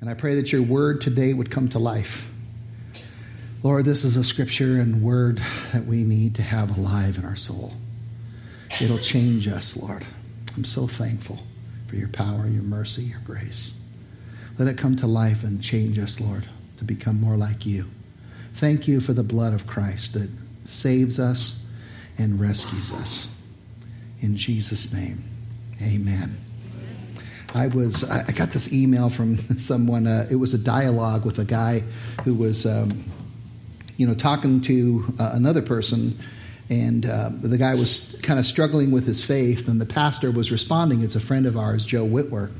And I pray that your word today would come to life. Lord, this is a scripture and word that we need to have alive in our soul. It'll change us, Lord. I'm so thankful for your power, your mercy, your grace. Let it come to life and change us, Lord, to become more like you. Thank you for the blood of Christ that saves us and rescues us. In Jesus' name, amen. I was I got this email from someone. Uh, it was a dialogue with a guy who was, um, you know, talking to uh, another person, and uh, the guy was kind of struggling with his faith, and the pastor was responding. It's a friend of ours, Joe Wittwer,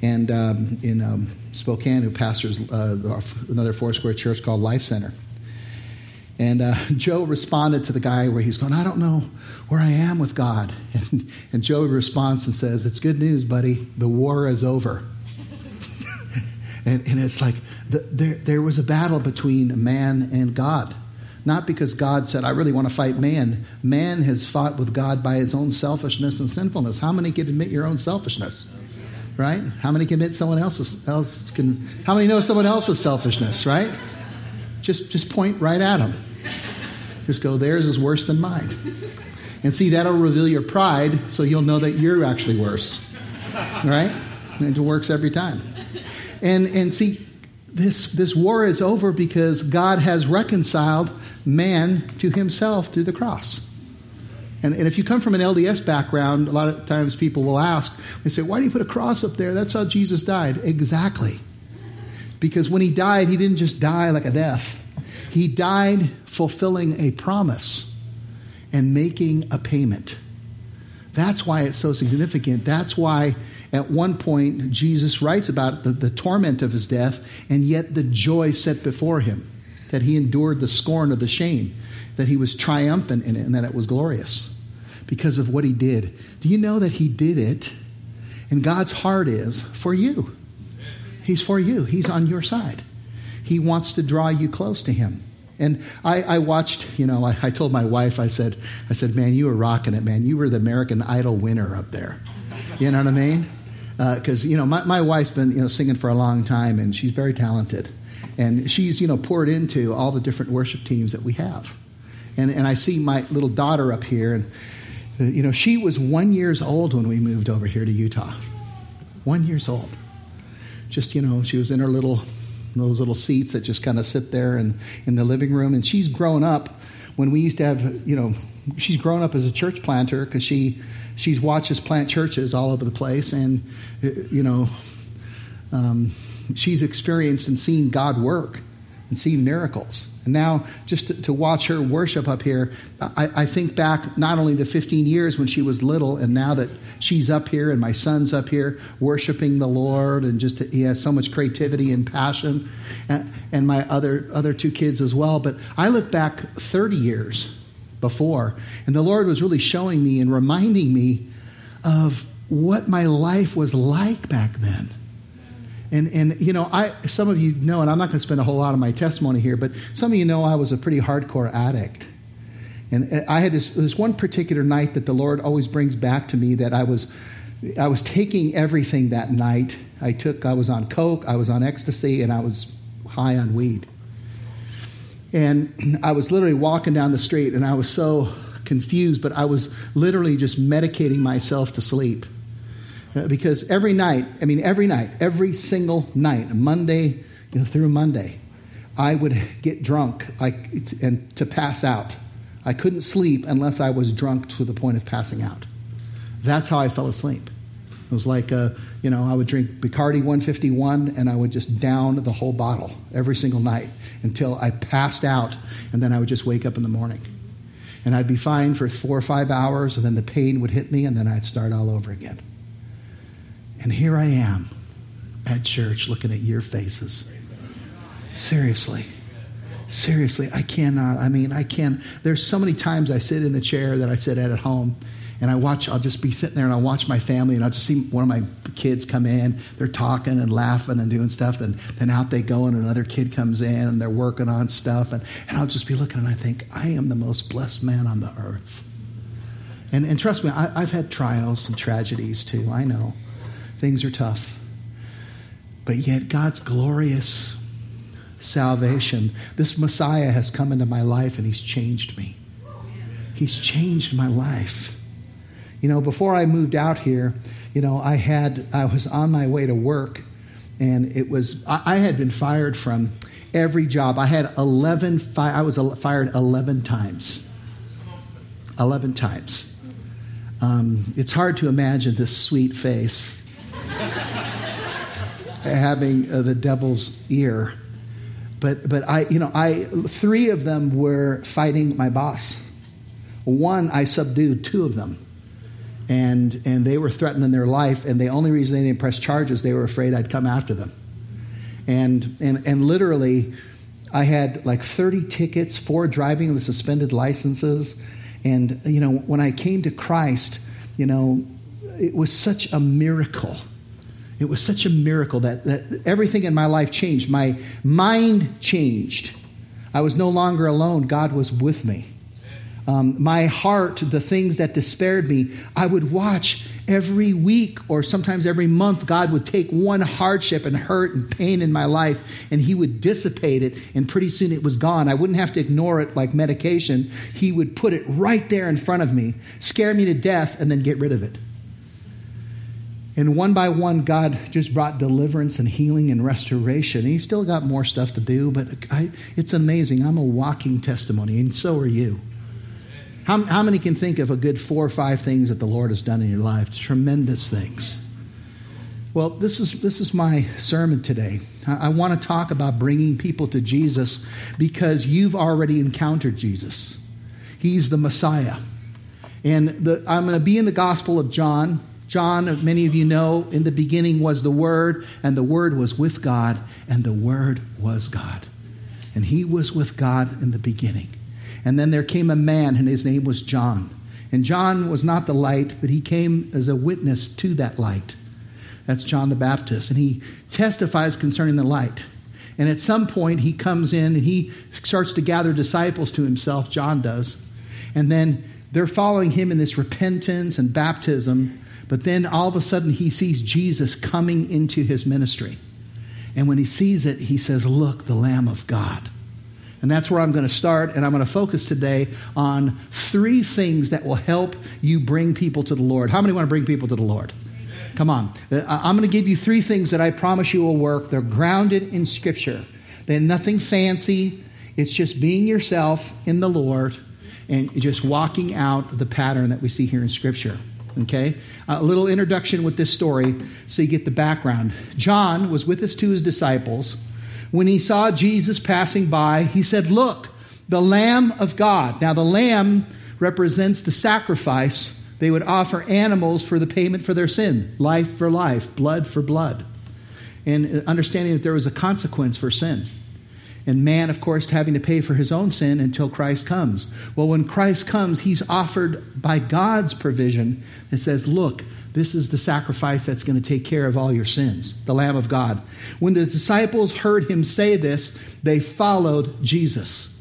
and um, in um, Spokane, who pastors uh, another Foursquare church called Life Center. And uh, Joe responded to the guy where he's going, I don't know where I am with God. And, and Joe responds and says, It's good news, buddy. The war is over. and, and it's like the, there, there was a battle between man and God. Not because God said, I really want to fight man. Man has fought with God by his own selfishness and sinfulness. How many can admit your own selfishness? Right? How many can admit someone else's else can how many know someone else's selfishness, right? Just just point right at them. Just go, theirs is worse than mine. And see, that'll reveal your pride, so you'll know that you're actually worse. Right? And it works every time. And, and see, this, this war is over because God has reconciled man to himself through the cross. And, and if you come from an LDS background, a lot of times people will ask, they say, Why do you put a cross up there? That's how Jesus died. Exactly. Because when he died, he didn't just die like a death, he died fulfilling a promise and making a payment. That's why it's so significant. That's why at one point Jesus writes about the, the torment of his death and yet the joy set before him, that he endured the scorn of the shame, that he was triumphant in it, and that it was glorious because of what he did. Do you know that he did it? And God's heart is for you. He's for you, He's on your side. He wants to draw you close to Him. And I, I watched, you know, I, I, told my wife, I said, I said, man, you were rocking it, man. You were the American Idol winner up there. You know what I mean? Because, uh, you know, my, my wife's been, you know, singing for a long time, and she's very talented. And she's, you know, poured into all the different worship teams that we have. And, and I see my little daughter up here, and, uh, you know, she was one years old when we moved over here to Utah. One years old. Just, you know, she was in her little those little seats that just kind of sit there and in the living room. And she's grown up when we used to have, you know, she's grown up as a church planter because she she's watched us plant churches all over the place, and you know, um, she's experienced and seen God work and seen miracles. And now, just to, to watch her worship up here, I, I, think back not only the 15 years when she was little, and now that she's up here and my son's up here worshiping the Lord, and just he has so much creativity and passion, and, and my other other two kids as well. But I look back 30 years before, and the Lord was really showing me and reminding me of what my life was like back then and, and you know, I, some of you know, and I'm not going to spend a whole lot of my testimony here, but some of you know I was a pretty hardcore addict. And I had this, this one particular night that the Lord always brings back to me that I was, I was taking everything that night. I took, I was on coke, I was on ecstasy, and I was high on weed. And I was literally walking down the street, and I was so confused, but I was literally just medicating myself to sleep. Uh, because every night, I mean, every night, every single night, Monday you know, through Monday, I would get drunk I, and to pass out. I couldn't sleep unless I was drunk to the point of passing out. That's how I fell asleep. It was like, uh, you know, I would drink Bacardi 151 and I would just down the whole bottle every single night until I passed out, and then I would just wake up in the morning. And I'd be fine for four or five hours, and then the pain would hit me, and then I'd start all over again. And here I am at church looking at your faces. Seriously. Seriously, I cannot. I mean, I can't. There's so many times I sit in the chair that I sit at at home and I watch, I'll just be sitting there and I'll watch my family and I'll just see one of my kids come in. They're talking and laughing and doing stuff. And then out they go and another kid comes in and they're working on stuff. And, and I'll just be looking and I think, I am the most blessed man on the earth. And, and trust me, I, I've had trials and tragedies too. I know. Things are tough. But yet, God's glorious salvation, this Messiah has come into my life and he's changed me. He's changed my life. You know, before I moved out here, you know, I had, I was on my way to work and it was, I, I had been fired from every job. I had 11, fi- I was fired 11 times. 11 times. Um, it's hard to imagine this sweet face having uh, the devil's ear. But, but I, you know, I, three of them were fighting my boss. One, I subdued two of them. And, and they were threatening their life. And the only reason they didn't press charges, they were afraid I'd come after them. And, and, and literally, I had like 30 tickets, four driving with suspended licenses. And, you know, when I came to Christ, you know, it was such a miracle. It was such a miracle that, that everything in my life changed. My mind changed. I was no longer alone. God was with me. Um, my heart, the things that despaired me, I would watch every week or sometimes every month. God would take one hardship and hurt and pain in my life and He would dissipate it, and pretty soon it was gone. I wouldn't have to ignore it like medication. He would put it right there in front of me, scare me to death, and then get rid of it. And one by one, God just brought deliverance and healing and restoration. He's still got more stuff to do, but I, it's amazing. I'm a walking testimony, and so are you. How, how many can think of a good four or five things that the Lord has done in your life? Tremendous things. Well, this is, this is my sermon today. I, I want to talk about bringing people to Jesus because you've already encountered Jesus. He's the Messiah. And the, I'm going to be in the Gospel of John. John, many of you know, in the beginning was the Word, and the Word was with God, and the Word was God. And He was with God in the beginning. And then there came a man, and his name was John. And John was not the light, but he came as a witness to that light. That's John the Baptist. And he testifies concerning the light. And at some point, he comes in and he starts to gather disciples to himself, John does. And then they're following him in this repentance and baptism. But then all of a sudden, he sees Jesus coming into his ministry. And when he sees it, he says, Look, the Lamb of God. And that's where I'm going to start. And I'm going to focus today on three things that will help you bring people to the Lord. How many want to bring people to the Lord? Come on. Uh, I'm going to give you three things that I promise you will work. They're grounded in Scripture, they're nothing fancy. It's just being yourself in the Lord and just walking out the pattern that we see here in Scripture. Okay? A little introduction with this story so you get the background. John was with his two disciples when he saw Jesus passing by, he said, Look, the Lamb of God. Now, the lamb represents the sacrifice they would offer animals for the payment for their sin life for life, blood for blood. And understanding that there was a consequence for sin. And man, of course, having to pay for his own sin until Christ comes. Well, when Christ comes, he's offered by God's provision that says, Look, this is the sacrifice that's going to take care of all your sins, the Lamb of God. When the disciples heard him say this, they followed Jesus.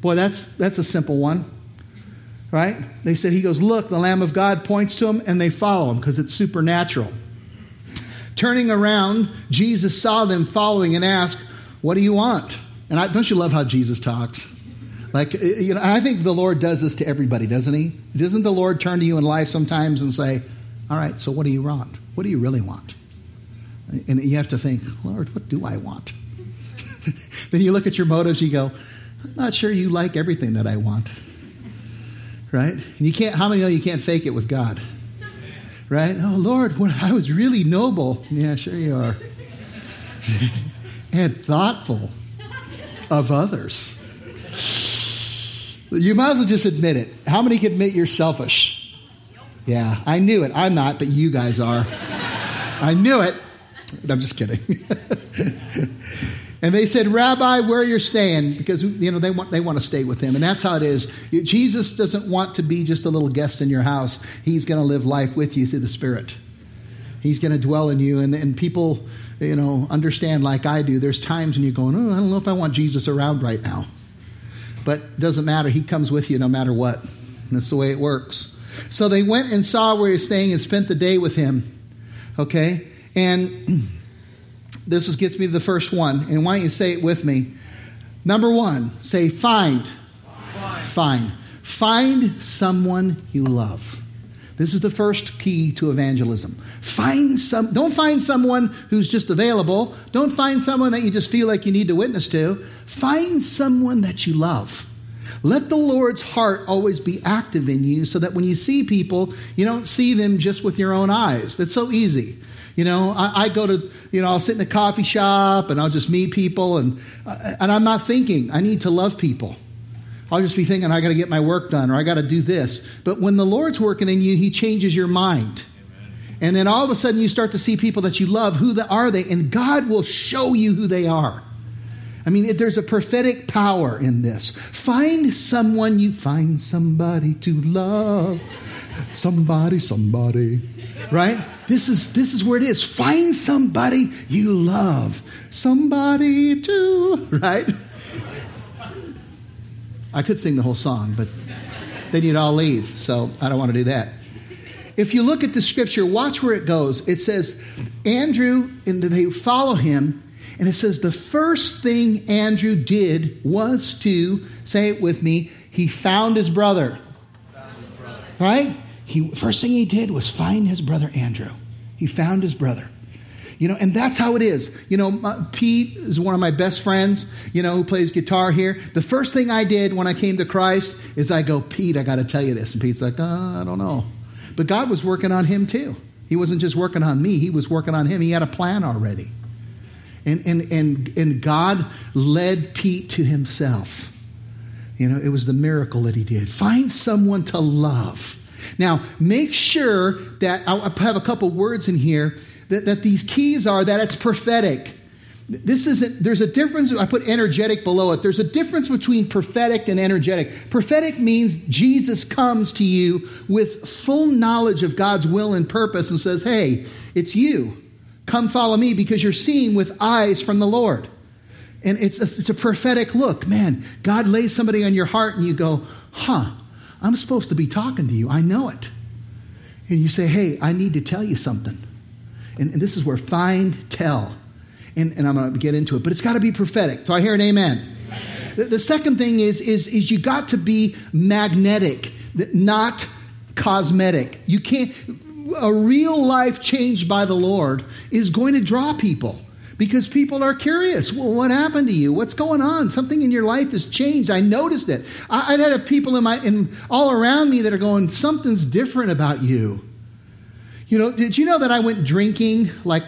Boy, that's, that's a simple one, right? They said, He goes, Look, the Lamb of God points to him, and they follow him because it's supernatural. Turning around, Jesus saw them following and asked, What do you want? And I, don't you love how Jesus talks? Like, you know, I think the Lord does this to everybody, doesn't He? Doesn't the Lord turn to you in life sometimes and say, all right, so what do you want? What do you really want? And you have to think, Lord, what do I want? then you look at your motives, you go, I'm not sure you like everything that I want. Right? And you can't, how many know you can't fake it with God? Right? Oh, Lord, when I was really noble. Yeah, sure you are. and thoughtful of others. You might as well just admit it. How many can admit you're selfish? Yeah, I knew it. I'm not, but you guys are. I knew it. I'm just kidding. and they said, Rabbi, where you're staying, because you know they want they want to stay with him, and that's how it is. Jesus doesn't want to be just a little guest in your house. He's going to live life with you through the Spirit. He's going to dwell in you, and, and people, you know, understand like I do. There's times when you're going, oh, I don't know if I want Jesus around right now, but it doesn't matter. He comes with you no matter what. And that's the way it works. So they went and saw where he was staying and spent the day with him. Okay? And this is, gets me to the first one. And why don't you say it with me? Number one, say find. Find. Find, find someone you love. This is the first key to evangelism. Find some, don't find someone who's just available. Don't find someone that you just feel like you need to witness to. Find someone that you love. Let the Lord's heart always be active in you so that when you see people, you don't see them just with your own eyes. That's so easy. You know, I, I, go to, you know, I'll sit in a coffee shop and I'll just meet people and, uh, and I'm not thinking, I need to love people. I'll just be thinking, I got to get my work done or I got to do this. But when the Lord's working in you, He changes your mind. And then all of a sudden you start to see people that you love. Who are they? And God will show you who they are. I mean, there's a prophetic power in this. Find someone you find somebody to love. Somebody, somebody. Right? This is this is where it is. Find somebody you love. Somebody to, right? I could sing the whole song, but then you'd all leave. So I don't want to do that. If you look at the scripture, watch where it goes. It says, Andrew, and they follow him, and it says, the first thing Andrew did was to, say it with me, he found his brother. Found his brother. Right? He, first thing he did was find his brother Andrew. He found his brother. You know, and that's how it is. You know, my, Pete is one of my best friends, you know, who plays guitar here. The first thing I did when I came to Christ is I go, Pete, I got to tell you this. And Pete's like, oh, I don't know. But God was working on him too. He wasn't just working on me, he was working on him. He had a plan already. And, and, and, and God led Pete to himself. You know, it was the miracle that he did. Find someone to love. Now, make sure that I have a couple words in here that, that these keys are that it's prophetic. This isn't, there's a difference. I put energetic below it. There's a difference between prophetic and energetic. Prophetic means Jesus comes to you with full knowledge of God's will and purpose and says, Hey, it's you. Come follow me because you're seeing with eyes from the Lord. And it's a, it's a prophetic look. Man, God lays somebody on your heart and you go, Huh, I'm supposed to be talking to you. I know it. And you say, Hey, I need to tell you something. And, and this is where find, tell. And, and I'm going to get into it, but it's got to be prophetic. So I hear an amen. amen. The, the, second thing is, is, is you got to be magnetic, not cosmetic. You can't, a real life changed by the Lord is going to draw people because people are curious. Well, what happened to you? What's going on? Something in your life has changed. I noticed it. I, would had people in my in all around me that are going, something's different about you. You know, did you know that I went drinking like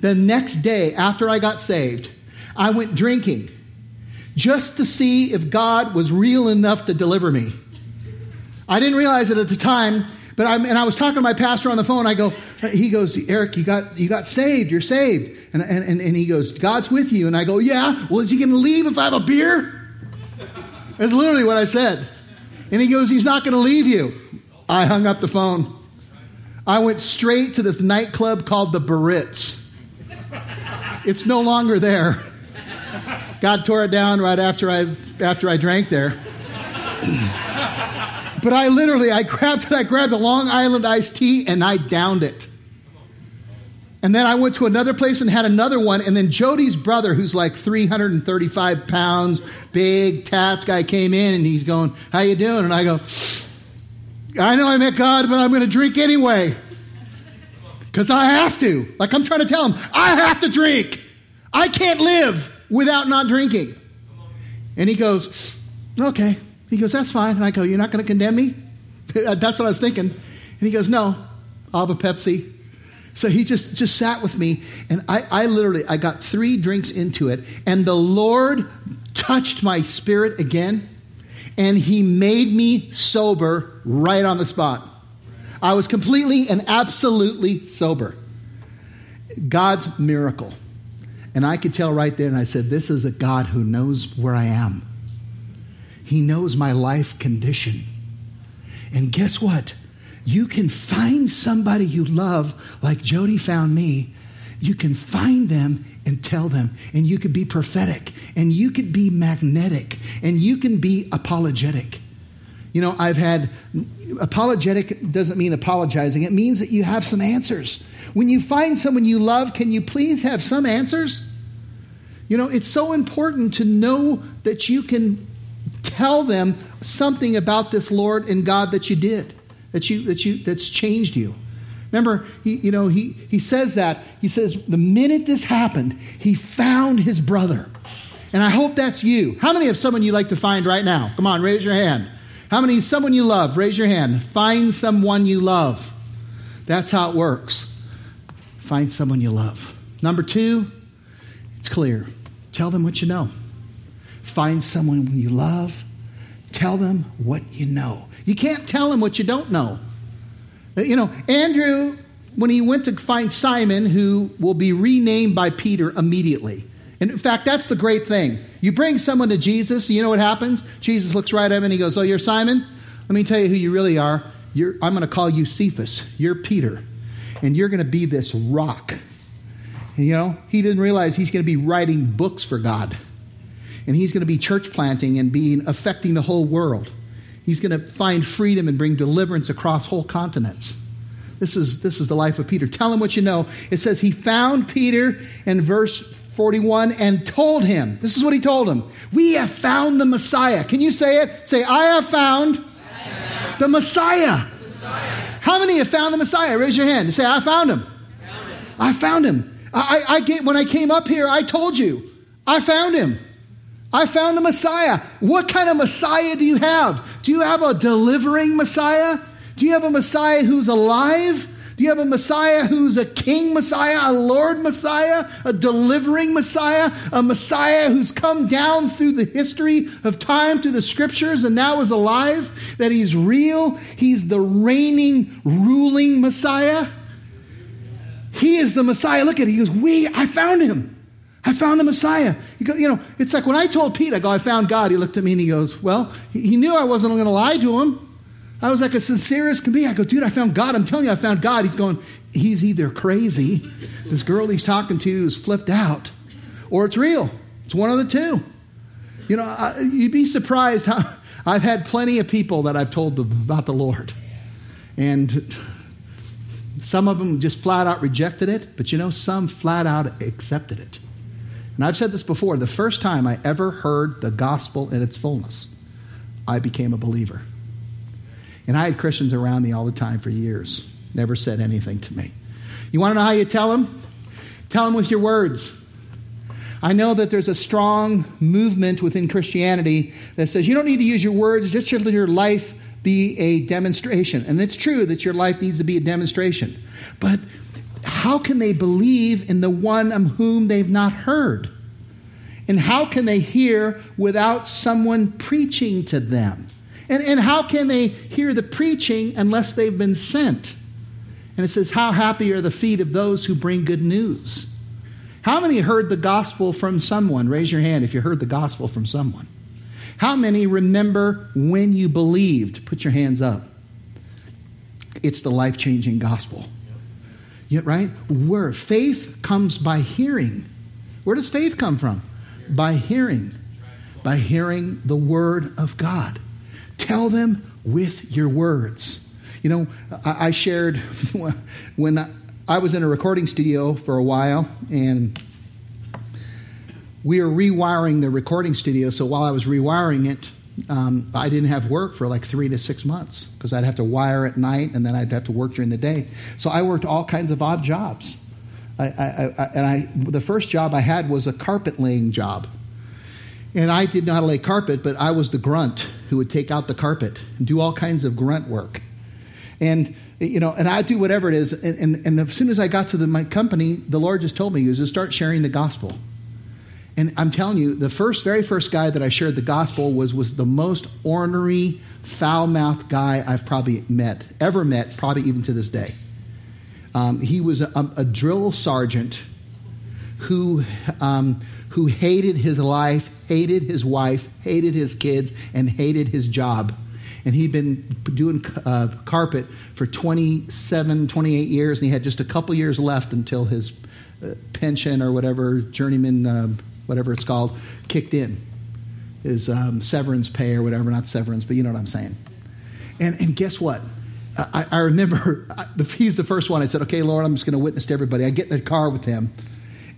the next day after I got saved? I went drinking just to see if God was real enough to deliver me. I didn't realize it at the time, but I'm, and I was talking to my pastor on the phone. I go, he goes, Eric, you got, you got saved. You're saved. And, and, and he goes, God's with you. And I go, yeah. Well, is he going to leave if I have a beer? That's literally what I said. And he goes, he's not going to leave you. I hung up the phone. I went straight to this nightclub called the Barritz. It's no longer there. God tore it down right after I after I drank there. but I literally I grabbed it, I grabbed a Long Island iced tea and I downed it. And then I went to another place and had another one. And then Jody's brother, who's like 335 pounds, big tats guy, came in and he's going, How you doing? And I go, I know I met God, but I'm going to drink anyway. Because I have to. Like I'm trying to tell him, I have to drink. I can't live without not drinking. And he goes, Okay. He goes, That's fine. And I go, You're not going to condemn me? That's what I was thinking. And he goes, No, I'll have a Pepsi. So he just, just sat with me, and I, I literally I got three drinks into it, and the Lord touched my spirit again and he made me sober right on the spot. I was completely and absolutely sober. God's miracle. And I could tell right there, and I said, This is a God who knows where I am. He knows my life condition. And guess what? You can find somebody you love, like Jody found me. You can find them and tell them. And you could be prophetic and you could be magnetic and you can be apologetic. You know, I've had apologetic doesn't mean apologizing. It means that you have some answers. When you find someone you love, can you please have some answers? You know, it's so important to know that you can tell them something about this Lord and God that you did, that you that you that's changed you. Remember, he, you know, he, he says that. He says, the minute this happened, he found his brother. And I hope that's you. How many of someone you like to find right now? Come on, raise your hand. How many someone you love? Raise your hand. Find someone you love. That's how it works. Find someone you love. Number two, it's clear. Tell them what you know. Find someone you love. Tell them what you know. You can't tell them what you don't know. Uh, you know, Andrew, when he went to find Simon, who will be renamed by Peter immediately. And in fact, that's the great thing. You bring someone to Jesus, you know what happens? Jesus looks right at him and he goes, Oh, you're Simon? Let me tell you who you really are. You're, I'm going to call you Cephas. You're Peter. And you're going to be this rock. And, you know, he didn't realize he's going to be writing books for God. And he's going to be church planting and being affecting the whole world. He's going to find freedom and bring deliverance across whole continents. This is, this is the life of Peter. Tell him what you know. It says he found Peter in verse 41 and told him. This is what he told him. We have found the Messiah. Can you say it? Say, I have found, I have the, Messiah. the Messiah. How many have found the Messiah? Raise your hand and say, I found him. Found him. I found him. I, I, I, when I came up here, I told you, I found him. I found the Messiah. What kind of Messiah do you have? Do you have a delivering Messiah? Do you have a Messiah who's alive? Do you have a Messiah who's a king Messiah, a Lord Messiah, a delivering Messiah, a Messiah who's come down through the history of time, through the scriptures, and now is alive? That he's real? He's the reigning, ruling Messiah? He is the Messiah. Look at it. He goes, We, I found him. I found the Messiah. Goes, you know, it's like when I told Pete, I go, I found God. He looked at me and he goes, Well, he knew I wasn't going to lie to him. I was like as sincere as can be. I go, dude, I found God. I'm telling you, I found God. He's going, he's either crazy, this girl he's talking to is flipped out, or it's real. It's one of the two. You know, I, you'd be surprised how I've had plenty of people that I've told them about the Lord. And some of them just flat out rejected it, but you know, some flat out accepted it. And I've said this before the first time I ever heard the gospel in its fullness, I became a believer. And I had Christians around me all the time for years, never said anything to me. You want to know how you tell them? Tell them with your words. I know that there's a strong movement within Christianity that says you don't need to use your words, just let your life be a demonstration. And it's true that your life needs to be a demonstration. But how can they believe in the one of whom they've not heard? And how can they hear without someone preaching to them? And, and how can they hear the preaching unless they've been sent? And it says, How happy are the feet of those who bring good news? How many heard the gospel from someone? Raise your hand if you heard the gospel from someone. How many remember when you believed? Put your hands up. It's the life changing gospel. Yeah, right? Where faith comes by hearing. Where does faith come from? By hearing. By hearing the word of God. Tell them with your words. You know, I, I shared when I was in a recording studio for a while, and we were rewiring the recording studio. So while I was rewiring it, um, I didn't have work for like three to six months because I'd have to wire at night and then I'd have to work during the day. So I worked all kinds of odd jobs. I, I, I, and I, the first job I had was a carpet laying job. And I did not lay carpet, but I was the grunt who would take out the carpet and do all kinds of grunt work. And you know, and I'd do whatever it is. And, and, and as soon as I got to the, my company, the Lord just told me, was to start sharing the gospel. And I'm telling you, the first, very first guy that I shared the gospel was, was the most ornery, foul mouthed guy I've probably met, ever met, probably even to this day. Um, he was a, a, drill sergeant who, um, who hated his life, hated his wife, hated his kids, and hated his job. And he'd been doing uh, carpet for 27, 28 years, and he had just a couple years left until his uh, pension or whatever, journeyman, uh, whatever it's called, kicked in. His um, severance pay or whatever, not severance, but you know what I'm saying. And, and guess what? I, I remember he's the first one. I said, okay, Lord, I'm just going to witness to everybody. I get in the car with him,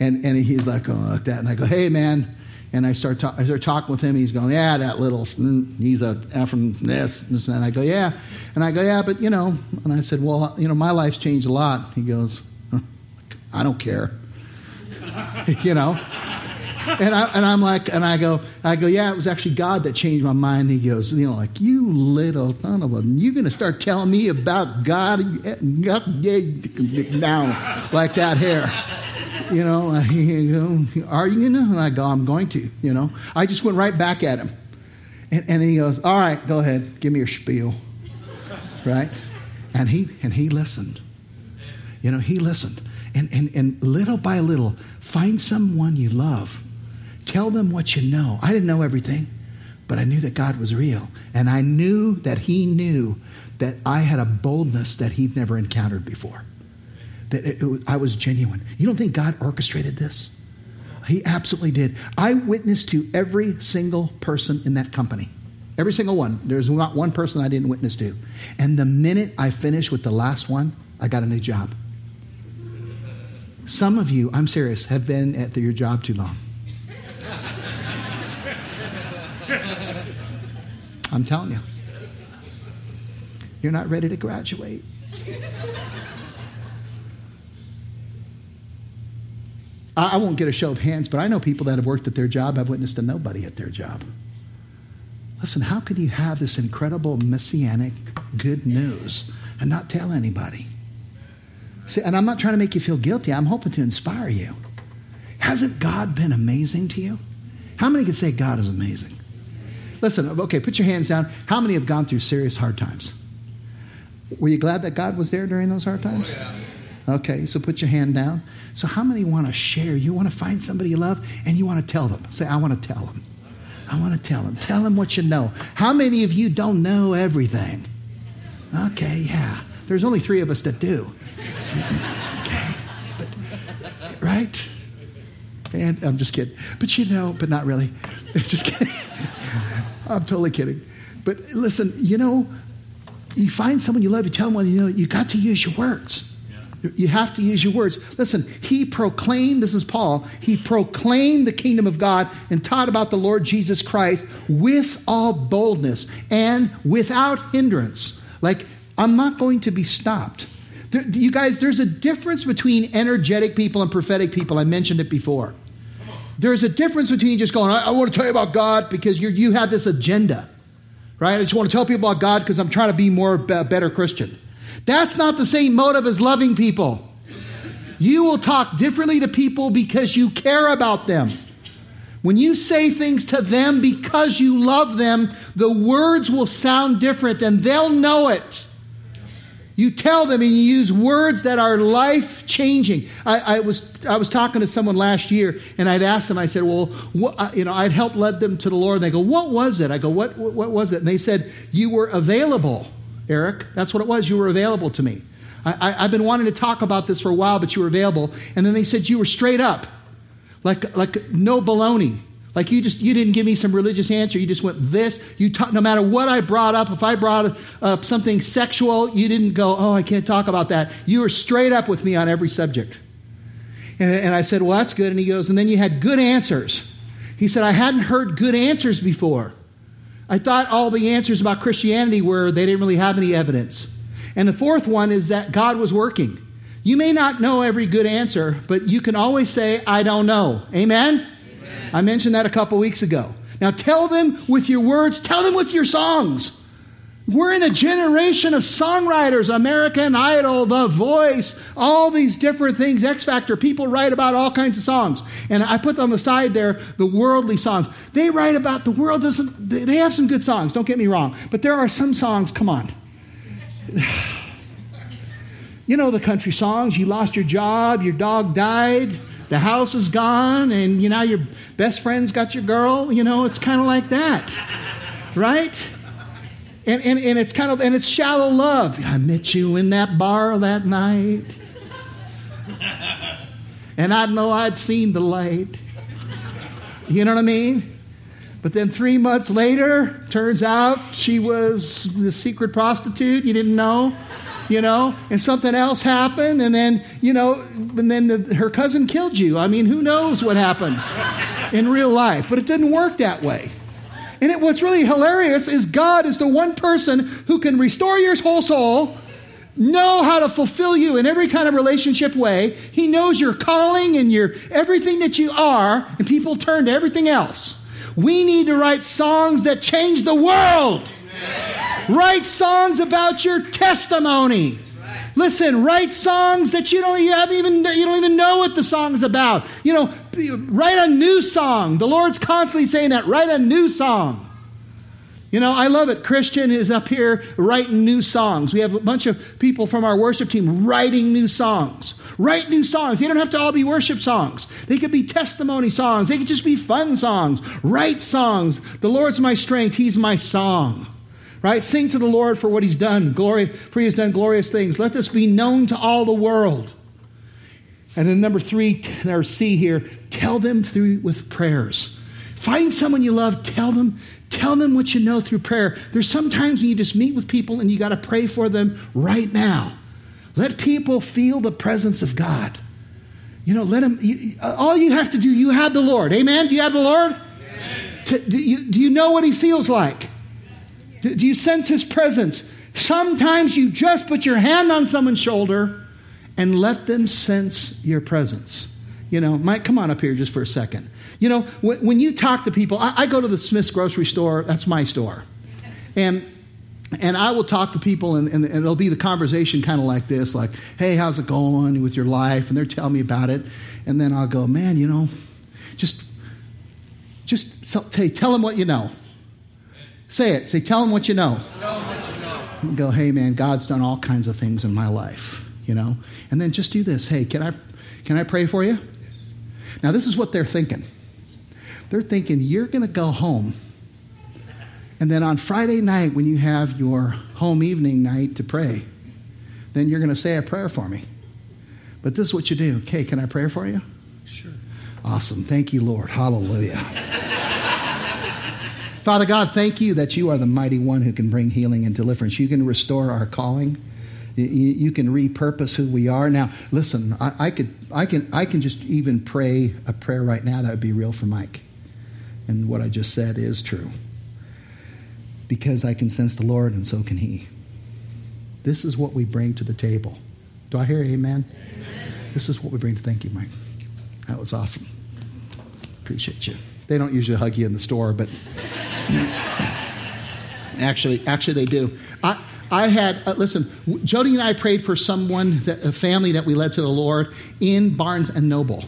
and, and he's like, oh, like that. And I go, hey, man. And I start, talk, I start talking with him. He's going, yeah, that little, mm, he's a from this. And I go, yeah. And I go, yeah, but, you know. And I said, well, you know, my life's changed a lot. He goes, I don't care. you know? and, I, and I'm like, and I go, I go, yeah, it was actually God that changed my mind. He goes, you know, like, you little son of a, you're going to start telling me about God now, like that here. You know, are you going to? And I go, I'm going to, you know. I just went right back at him. And, and he goes, all right, go ahead, give me your spiel. Right? And he, and he listened. You know, he listened. And, and, and little by little, find someone you love Tell them what you know. I didn't know everything, but I knew that God was real. And I knew that He knew that I had a boldness that He'd never encountered before. That it, it, I was genuine. You don't think God orchestrated this? He absolutely did. I witnessed to every single person in that company. Every single one. There's not one person I didn't witness to. And the minute I finished with the last one, I got a new job. Some of you, I'm serious, have been at your job too long. I'm telling you. You're not ready to graduate. I, won't get a show of hands, but I know people that have worked at their job I've witnessed a nobody at their job. Listen, how can you have this incredible messianic good news and not tell anybody? See, and I'm not trying to make you feel guilty. I'm hoping to inspire you. Hasn't God been amazing to you? How many can say God is amazing? Listen, okay, put your hands down. How many have gone through serious hard times? Were you glad that God was there during those hard times? Oh, yeah. Okay, so put your hand down. So, how many want to share? You want to find somebody you love and you want to tell them? Say, I want to tell them. I want to tell them. Tell them what you know. How many of you don't know everything? Okay, yeah. There's only three of us that do. okay. But, right? And I'm just kidding. But you know, but not really. just kidding. I'm totally kidding. But listen, you know, you find someone you love, you tell them what you know, you got to use your words. You have to use your words. Listen, he proclaimed, this is Paul, he proclaimed the kingdom of God and taught about the Lord Jesus Christ with all boldness and without hindrance. Like, I'm not going to be stopped. There, you guys, there's a difference between energetic people and prophetic people. I mentioned it before. There's a difference between just going, I, I want to tell you about God because you you have this agenda, right? I just want to tell people about God because I'm trying to be more a better Christian. That's not the same motive as loving people. You will talk differently to people because you care about them. When you say things to them because you love them, the words will sound different and they'll know it. You tell them and you use words that are life changing. I, I, was, I was talking to someone last year and I'd asked them, I said, well, what, uh, you know, I'd helped lead them to the Lord. And they go, what was it? I go, what, what was it? And they said, you were available, Eric. That's what it was. You were available to me. I, I've been wanting to talk about this for a while, but you were available. And then they said, you were straight up, like, like no baloney. Like you just you didn't give me some religious answer. You just went this. You talk, no matter what I brought up. If I brought up something sexual, you didn't go, "Oh, I can't talk about that." You were straight up with me on every subject. And, and I said, "Well, that's good." And he goes, "And then you had good answers." He said, "I hadn't heard good answers before. I thought all the answers about Christianity were they didn't really have any evidence." And the fourth one is that God was working. You may not know every good answer, but you can always say, I don't know. Amen? I mentioned that a couple weeks ago. Now tell them with your words, tell them with your songs. We're in a generation of songwriters, American Idol, The Voice, all these different things, X Factor. People write about all kinds of songs. And I put on the side there the worldly songs. They write about the world doesn't, they have some good songs, don't get me wrong. But there are some songs, come on. You know the country songs. You lost your job, your dog died, the house is gone and you know your best friend's got your girl you know it's kind of like that right and, and, and it's kind of and it's shallow love i met you in that bar that night and i know i'd seen the light you know what i mean But then three months later, turns out she was the secret prostitute. You didn't know, you know, and something else happened. And then, you know, and then the, her cousin killed you. I mean, who knows what happened in real life? But it didn't work that way. And it, what's really hilarious is God is the one person who can restore your whole soul, know how to fulfill you in every kind of relationship way. He knows your calling and your everything that you are, and people turn to everything else. We need to write songs that change the world. Amen. Write songs about your testimony. Listen, write songs that you don't you haven't even you don't even know what the song's about. You know, write a new song. The Lord's constantly saying that. Write a new song. You know, I love it. Christian is up here writing new songs. We have a bunch of people from our worship team writing new songs. Write new songs. They don't have to all be worship songs. They could be testimony songs. They could just be fun songs. Write songs. The Lord's my strength. He's my song. Right? Sing to the Lord for what he's done. Glory, for he has done glorious things. Let this be known to all the world. And then number three, or C here, tell them through with prayers. Find someone you love, tell them Tell them what you know through prayer. There's sometimes when you just meet with people and you got to pray for them right now. Let people feel the presence of God. You know, let them, you, uh, all you have to do, you have the Lord. Amen? Do you have the Lord? To, do, you, do you know what He feels like? Do, do you sense His presence? Sometimes you just put your hand on someone's shoulder and let them sense your presence. You know, Mike, come on up here just for a second. You know, when, when you talk to people, I, I, go to the Smith's grocery store, that's my store. And and I will talk to people, and, and, and it'll be the conversation kind of like this like, hey, how's it going with your life? And they're telling me about it. And then I'll go, man, you know, just, just say, tell them what you know. Say it. Say, tell them what you know. Tell them what you know. And go, hey, man, God's done all kinds of things in my life, you know? And then just do this. Hey, can I, can I pray for you? Yes. Now, this is what they're thinking. They're thinking you're going to go home. And then on Friday night, when you have your home evening night to pray, then you're going to say a prayer for me. But this is what you do. Okay, can I pray for you? Sure. Awesome. Thank you, Lord. Hallelujah. Father God, thank you that you are the mighty one who can bring healing and deliverance. You can restore our calling. You, can repurpose who we are. Now, listen, I, I, could, I, can, I can just even pray a prayer right now that would be real for Mike. And what I just said is true. Because I can sense the Lord, and so can He. This is what we bring to the table. Do I hear amen? amen? This is what we bring to thank you, Mike. That was awesome. Appreciate you. They don't usually hug you in the store, but actually, actually they do. I, I had, uh, listen, Jody and I prayed for someone, that, a family that we led to the Lord in Barnes and Noble.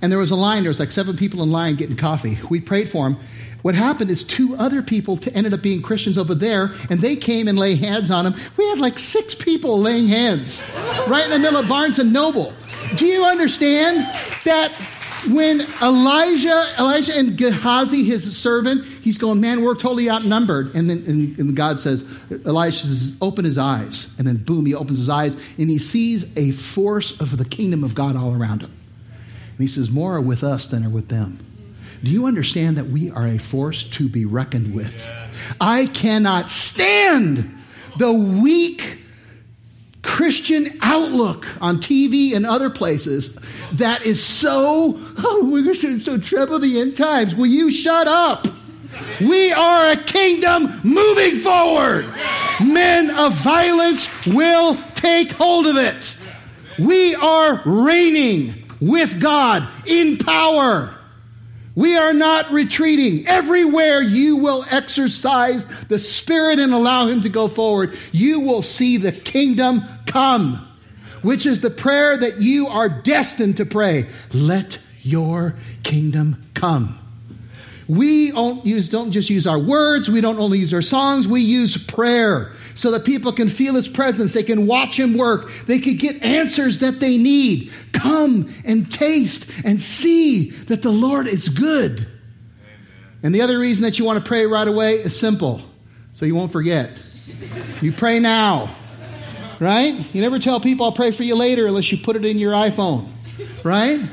And there was a line, there was like seven people in line getting coffee. We prayed for them. What happened is two other people ended up being Christians over there, and they came and lay hands on them. We had like six people laying hands right in the middle of Barnes and Noble. Do you understand that when Elijah, Elijah and Gehazi, his servant, he's going, man, we're totally outnumbered. And then and, and God says, Elijah says, open his eyes. And then boom, he opens his eyes and he sees a force of the kingdom of God all around him. And he says, More are with us than are with them. Do you understand that we are a force to be reckoned with? I cannot stand the weak Christian outlook on TV and other places that is so, oh, we're so trouble the end times. Will you shut up? We are a kingdom moving forward. Men of violence will take hold of it. We are reigning with God in power. We are not retreating. Everywhere you will exercise the Spirit and allow Him to go forward, you will see the kingdom come, which is the prayer that you are destined to pray. Let your kingdom come. We don't, use, don't just use our words, we don't only use our songs, we use prayer so that people can feel his presence. They can watch him work. They can get answers that they need. Come and taste and see that the Lord is good. And the other reason that you want to pray right away is simple, so you won't forget. You pray now, right? You never tell people I'll pray for you later unless you put it in your iPhone, right?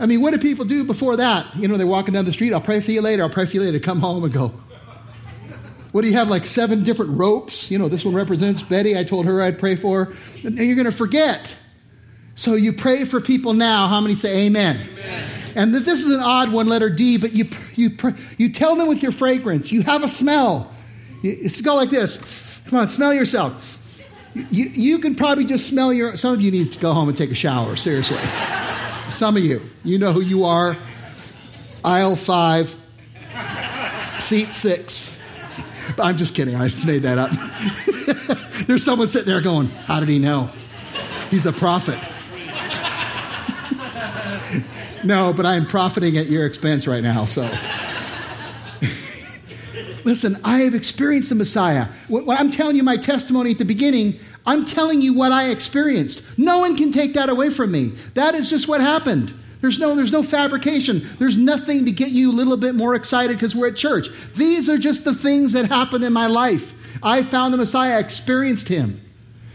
I mean, what do people do before that? You know, they're walking down the street. I'll pray for you later. I'll pray for you later. To come home and go. What do you have, like seven different ropes? You know, this one represents Betty. I told her I'd pray for her. And you're going to forget. So you pray for people now. How many say amen? amen. And this is an odd one, letter D, but you, you, you tell them with your fragrance. You have a smell. It's go like this. Come on, smell yourself. You, you can probably just smell your. Some of you need to go home and take a shower, seriously. Some of you. You know who you are. Aisle five, seat six. I'm just kidding. I just made that up. There's someone sitting there going, How did he know? He's a prophet. no, but I'm profiting at your expense right now, so. Listen, I have experienced the Messiah. When I'm telling you my testimony at the beginning, I'm telling you what I experienced. No one can take that away from me. That is just what happened. There's no, there's no fabrication. There's nothing to get you a little bit more excited because we're at church. These are just the things that happened in my life. I found the Messiah, I experienced him.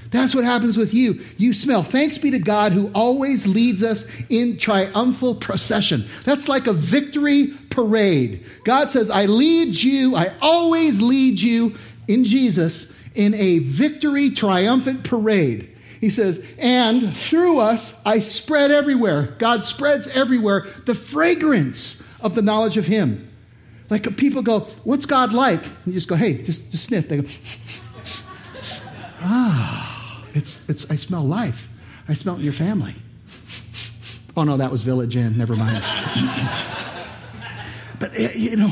That's what happens with you. You smell. Thanks be to God who always leads us in triumphal procession. That's like a victory parade. God says, I lead you, I always lead you in Jesus in a victory triumphant parade. He says, and through us I spread everywhere. God spreads everywhere the fragrance of the knowledge of Him. Like people go, What's God like? And you just go, Hey, just, just sniff. They go, Ah, it's, it's, I smell life. I smell it in your family. Oh, no, that was Village Inn. Never mind. but, eh, you know,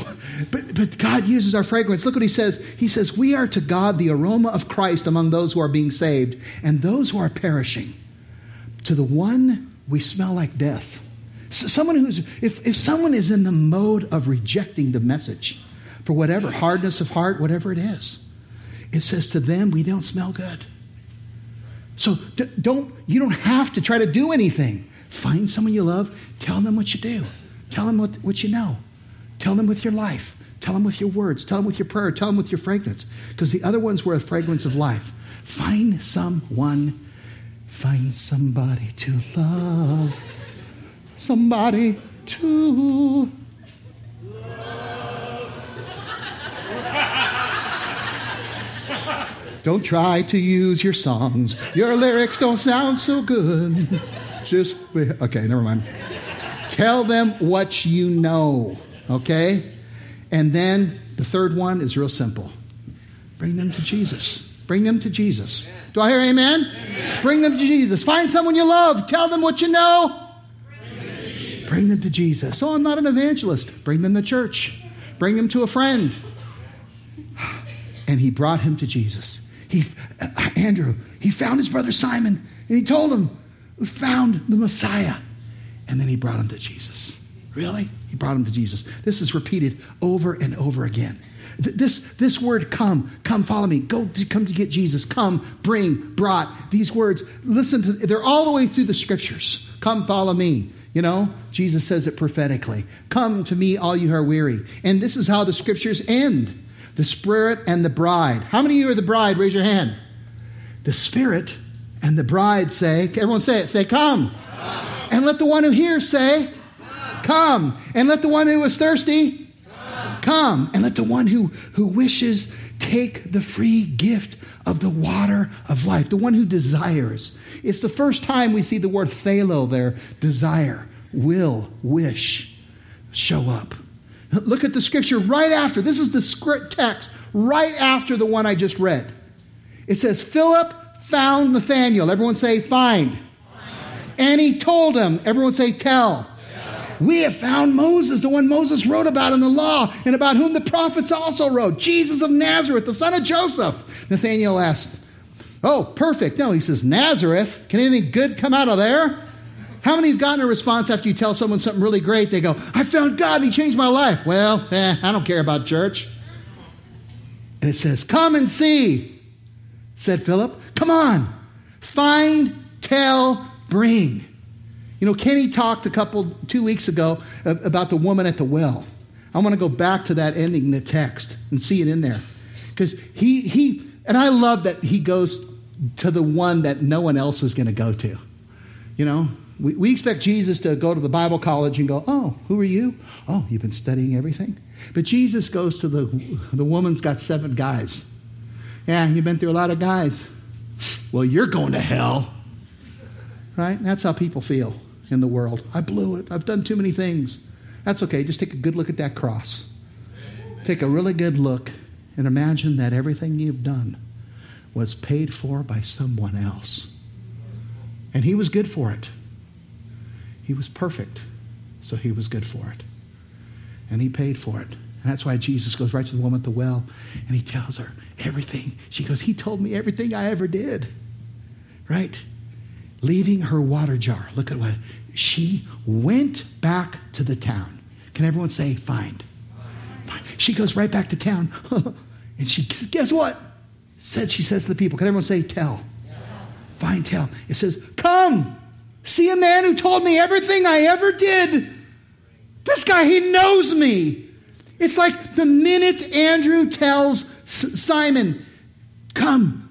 but, but God uses our fragrance. Look what he says. He says, We are to God the aroma of Christ among those who are being saved and those who are perishing. To the one, we smell like death. Someone who's, if, if someone is in the mode of rejecting the message for whatever hardness of heart, whatever it is, it says to them, we don't smell good. So don't, you don't have to try to do anything. Find someone you love, tell them what you do, tell them what, what you know. Tell them with your life. Tell them with your words. Tell them with your prayer. Tell them with your fragrance. Because the other ones were a fragrance of life. Find someone, find somebody to love, somebody to love. Don't try to use your songs. Your lyrics don't sound so good. Just, okay, never mind. Tell them what you know. Okay? And then the third one is real simple bring them to Jesus. Bring them to Jesus. Do I hear amen? amen? Bring them to Jesus. Find someone you love. Tell them what you know. Bring them to Jesus. Bring them to Jesus. Oh, I'm not an evangelist. Bring them to church. Bring them to a friend. And he brought him to Jesus. He, uh, Andrew, he found his brother Simon and he told him, We found the Messiah. And then he brought him to Jesus. Really? He brought him to Jesus. This is repeated over and over again. This, this word come, come follow me, go to come to get Jesus, come, bring, brought, these words, listen to, they're all the way through the scriptures. Come follow me. You know, Jesus says it prophetically. Come to me, all you who are weary. And this is how the scriptures end the Spirit and the bride. How many of you are the bride? Raise your hand. The Spirit and the bride say, everyone say it, say, come. come. And let the one who hears say, Come. And let the one who is thirsty come. come. And let the one who, who wishes take the free gift of the water of life, the one who desires. It's the first time we see the word thelo there desire, will, wish, show up. Look at the scripture right after. This is the script text right after the one I just read. It says, Philip found Nathanael. Everyone say, find. find. And he told him. Everyone say, tell. We have found Moses, the one Moses wrote about in the law, and about whom the prophets also wrote, Jesus of Nazareth, the son of Joseph. Nathanael asked, Oh, perfect. No, he says, Nazareth. Can anything good come out of there? How many have gotten a response after you tell someone something really great? They go, I found God and he changed my life. Well, eh, I don't care about church. And it says, Come and see, said Philip. Come on, find, tell, bring. You know, Kenny talked a couple, two weeks ago about the woman at the well. I want to go back to that ending in the text and see it in there. Because he, he, and I love that he goes to the one that no one else is going to go to. You know, We, we expect Jesus to go to the Bible college and go, Oh, who are you? Oh, you've been studying everything? But Jesus goes to the, the woman's got seven guys. Yeah, you've been through a lot of guys. Well, you're going to hell. Right? That's how people feel in the world. I blew it. I've done too many things. That's okay. Just take a good look at that cross. Take a really good look and imagine that everything you've done was paid for by someone else. And he was good for it. He was perfect, so he was good for it. And he paid for it. And that's why Jesus goes right to the woman at the well and he tells her everything. She goes, He told me everything I ever did. Right? Leaving her water jar. Look at what she went back to the town. Can everyone say, find? Fine. She goes right back to town. and she, guess what? Said she says to the people, can everyone say, tell? Find, tell. It says, come, see a man who told me everything I ever did. This guy, he knows me. It's like the minute Andrew tells Simon, come,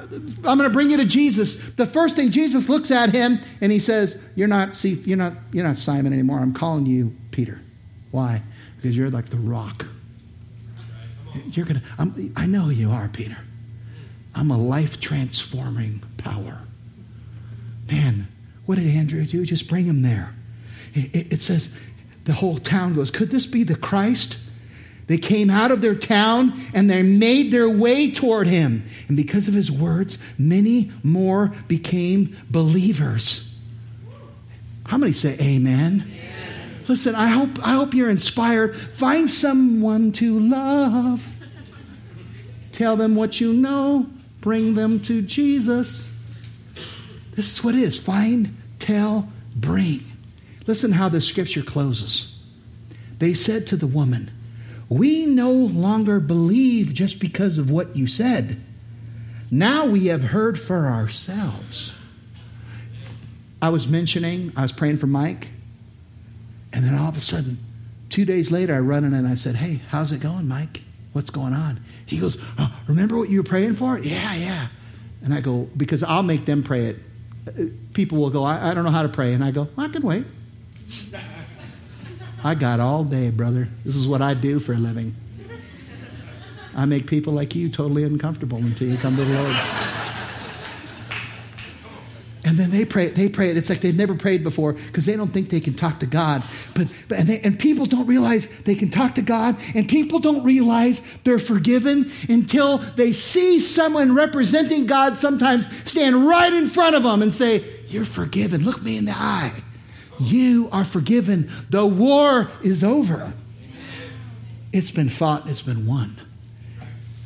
I'm going to bring you to Jesus. The first thing Jesus looks at him and he says, "You're not see, you're not you're not Simon anymore. I'm calling you Peter. Why? Because you're like the rock. You're gonna. I'm, I know you are, Peter. I'm a life transforming power. Man, what did Andrew do? Just bring him there. It, it, it says the whole town goes. Could this be the Christ? They came out of their town and they made their way toward him. And because of his words, many more became believers. How many say amen? amen? Listen, I hope, I hope you're inspired. Find someone to love. Tell them what you know. Bring them to Jesus. This is what it is find, tell, bring. Listen how the scripture closes. They said to the woman, we no longer believe just because of what you said. Now we have heard for ourselves. I was mentioning, I was praying for Mike, and then all of a sudden, two days later, I run in and I said, Hey, how's it going, Mike? What's going on? He goes, oh, Remember what you were praying for? Yeah, yeah. And I go, Because I'll make them pray it. Uh, people will go, I, I don't know how to pray. And I go, I can wait. I got all day, brother. This is what I do for a living. I make people like you totally uncomfortable until you come to the Lord. And then they pray, they pray it. It's like they've never prayed before because they don't think they can talk to God. But, but and, they, and people don't realize they can talk to God, and people don't realize they're forgiven until they see someone representing God sometimes stand right in front of them and say, You're forgiven. Look me in the eye. You are forgiven. The war is over. It's been fought, it's been won.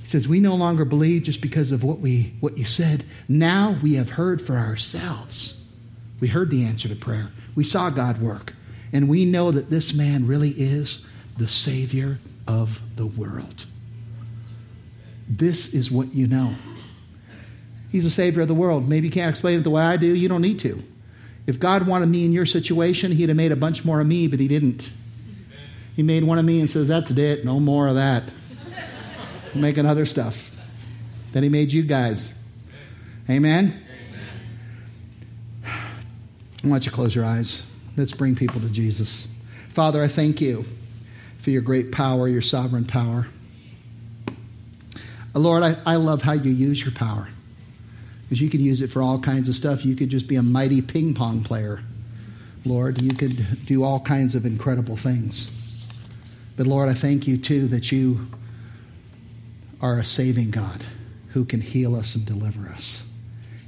He says, We no longer believe just because of what, we, what you said. Now we have heard for ourselves. We heard the answer to prayer. We saw God work. And we know that this man really is the Savior of the world. This is what you know. He's the Savior of the world. Maybe you can't explain it the way I do. You don't need to. If God wanted me in your situation, He'd have made a bunch more of me, but He didn't. He made one of me and says, That's it, no more of that. Making other stuff. Then He made you guys. Amen? Amen? I want you to close your eyes. Let's bring people to Jesus. Father, I thank you for your great power, your sovereign power. Lord, I, I love how you use your power because you could use it for all kinds of stuff. You could just be a mighty ping pong player, Lord. You could do all kinds of incredible things. But Lord, I thank you too that you are a saving God who can heal us and deliver us.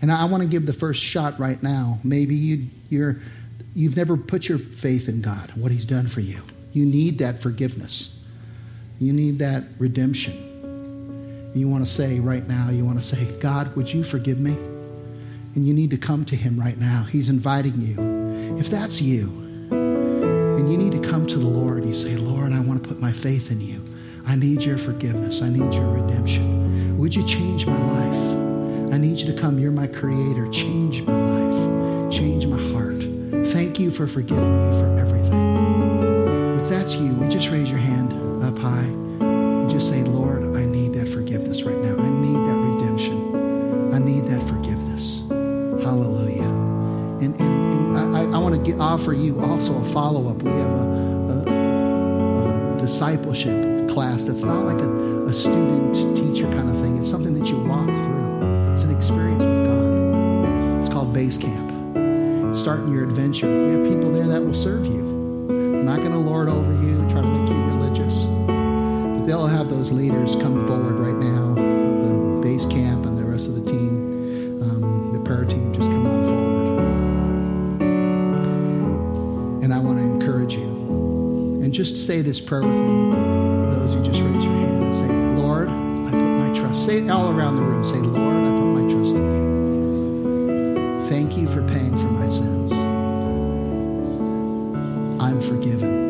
And I want to give the first shot right now. Maybe you, you're, you've never put your faith in God, what He's done for you. You need that forgiveness, you need that redemption you want to say right now, you want to say, God, would you forgive me? And you need to come to him right now. He's inviting you. If that's you, and you need to come to the Lord, you say, Lord, I want to put my faith in you. I need your forgiveness. I need your redemption. Would you change my life? I need you to come. You're my creator. Change my life. Change my heart. Thank you for forgiving me for everything. If that's you, would you just raise your hand up high and just say, Lord, I forgiveness right now. I need that redemption. I need that forgiveness. Hallelujah. And, and, and I, I want to offer you also a follow up. We have a, a, a, discipleship class that's not like a, a student teacher kind of thing, it's something that you walk through. It's an experience with God. It's called Base Camp. Starting your adventure. We have people there that will serve you. Not going to lord over you, try to make you religious. But they'll have those leaders come forward base camp and the rest of the team, um, the prayer team, just come on forward. And I want to encourage you. And just say this prayer with me. Those who just raise your hand and say, Lord, I put my trust. Say it all around the room. Say, Lord, I put my trust in you. Thank you for paying for my sins. I'm forgiven.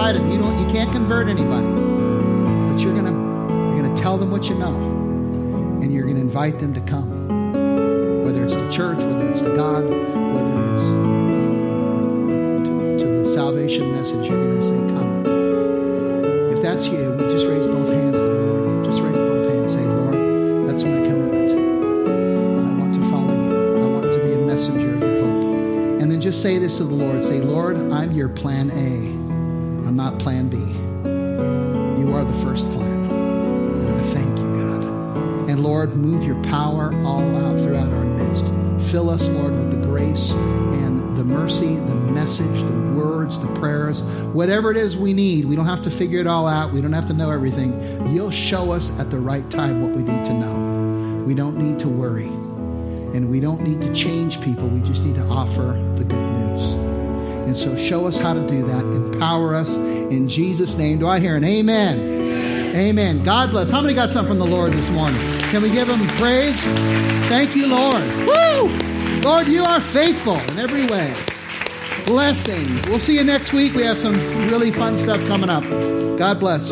You don't. You can't convert anybody, but you're to you're to tell them what you know, and you're to invite them to come, whether it's to church, whether it's to God, whether it's um, to, to the salvation message. You're to say, "Come." If that's you, we just raise both hands to the Lord. Just raise both hands. Say, "Lord, that's my commitment. I want to follow you. I want to be a messenger of your hope." And then just say this to the Lord. Say, "Lord, I'm your plan A. Not plan B. You are the first plan." And I thank you, God. And Lord, move your power all out throughout our midst. Fill us, Lord, with the grace and the mercy, the message, the words, the prayers, whatever it is we need. We don't have to figure it all out. We don't have to know everything. You'll show us at the right time what we need to know. We don't need to worry. And we don't need to change people. We just need to offer the good news. And so show us how to do that. Empower us in Jesus' name. Do I hear an amen? Amen. God bless. How many got something from the Lord this morning? Can we give him praise? Thank you, Lord. Woo! Lord, you are faithful in every way. Blessings. We'll see you next week. We have some really fun stuff coming up. God bless.